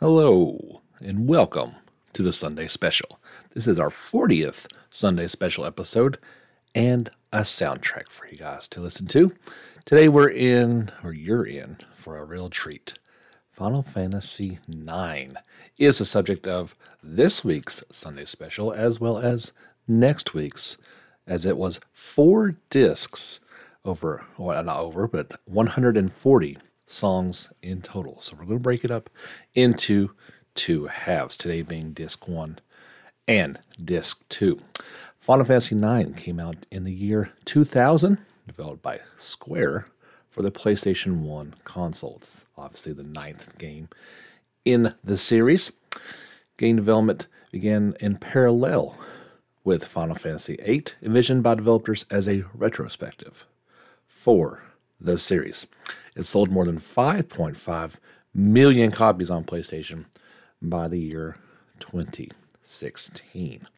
Hello, and welcome to the Sunday Special. This is our 40th Sunday Special episode and a soundtrack for you guys to listen to. Today we're in, or you're in, for a real treat. Final Fantasy IX is the subject of this week's Sunday Special as well as next week's, as it was four discs over, well, not over, but 140 songs in total. So we're going to break it up into two halves, today being disc one and disc two. Final Fantasy IX came out in the year 2000, developed by Square for the PlayStation 1 consoles. Obviously, the ninth game in the series. Game development began in parallel with Final Fantasy VIII, envisioned by developers as a retrospective for the series. It sold more than 5.5 million copies on PlayStation by the year 2016.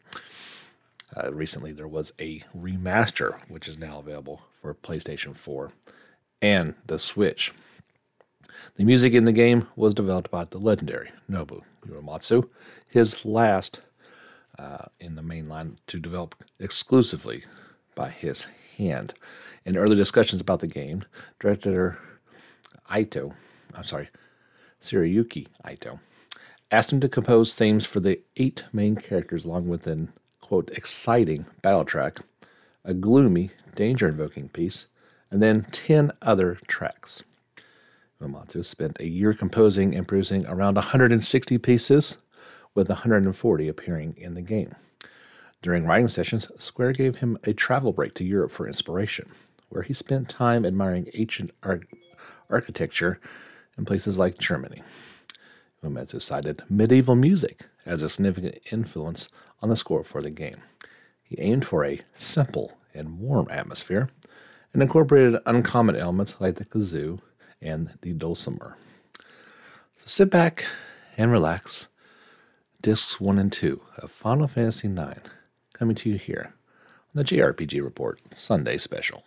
Uh, recently, there was a remaster, which is now available for PlayStation 4 and the Switch. The music in the game was developed by the legendary Nobuo Uematsu, his last uh, in the main line to develop exclusively by his hand. In early discussions about the game, director Ito, I'm sorry, Hiroyuki Ito, asked him to compose themes for the eight main characters along with an, quote, exciting battle track, a gloomy, danger invoking piece, and then 10 other tracks. Uematsu spent a year composing and producing around 160 pieces, with 140 appearing in the game. During writing sessions, Square gave him a travel break to Europe for inspiration, where he spent time admiring ancient ar- architecture in places like Germany. Uematsu cited medieval music as a significant influence on the score for the game. He aimed for a simple and warm atmosphere and incorporated uncommon elements like the kazoo and the dulcimer. So sit back and relax. Discs 1 and 2 of Final Fantasy IX coming to you here on the JRPG Report Sunday Special.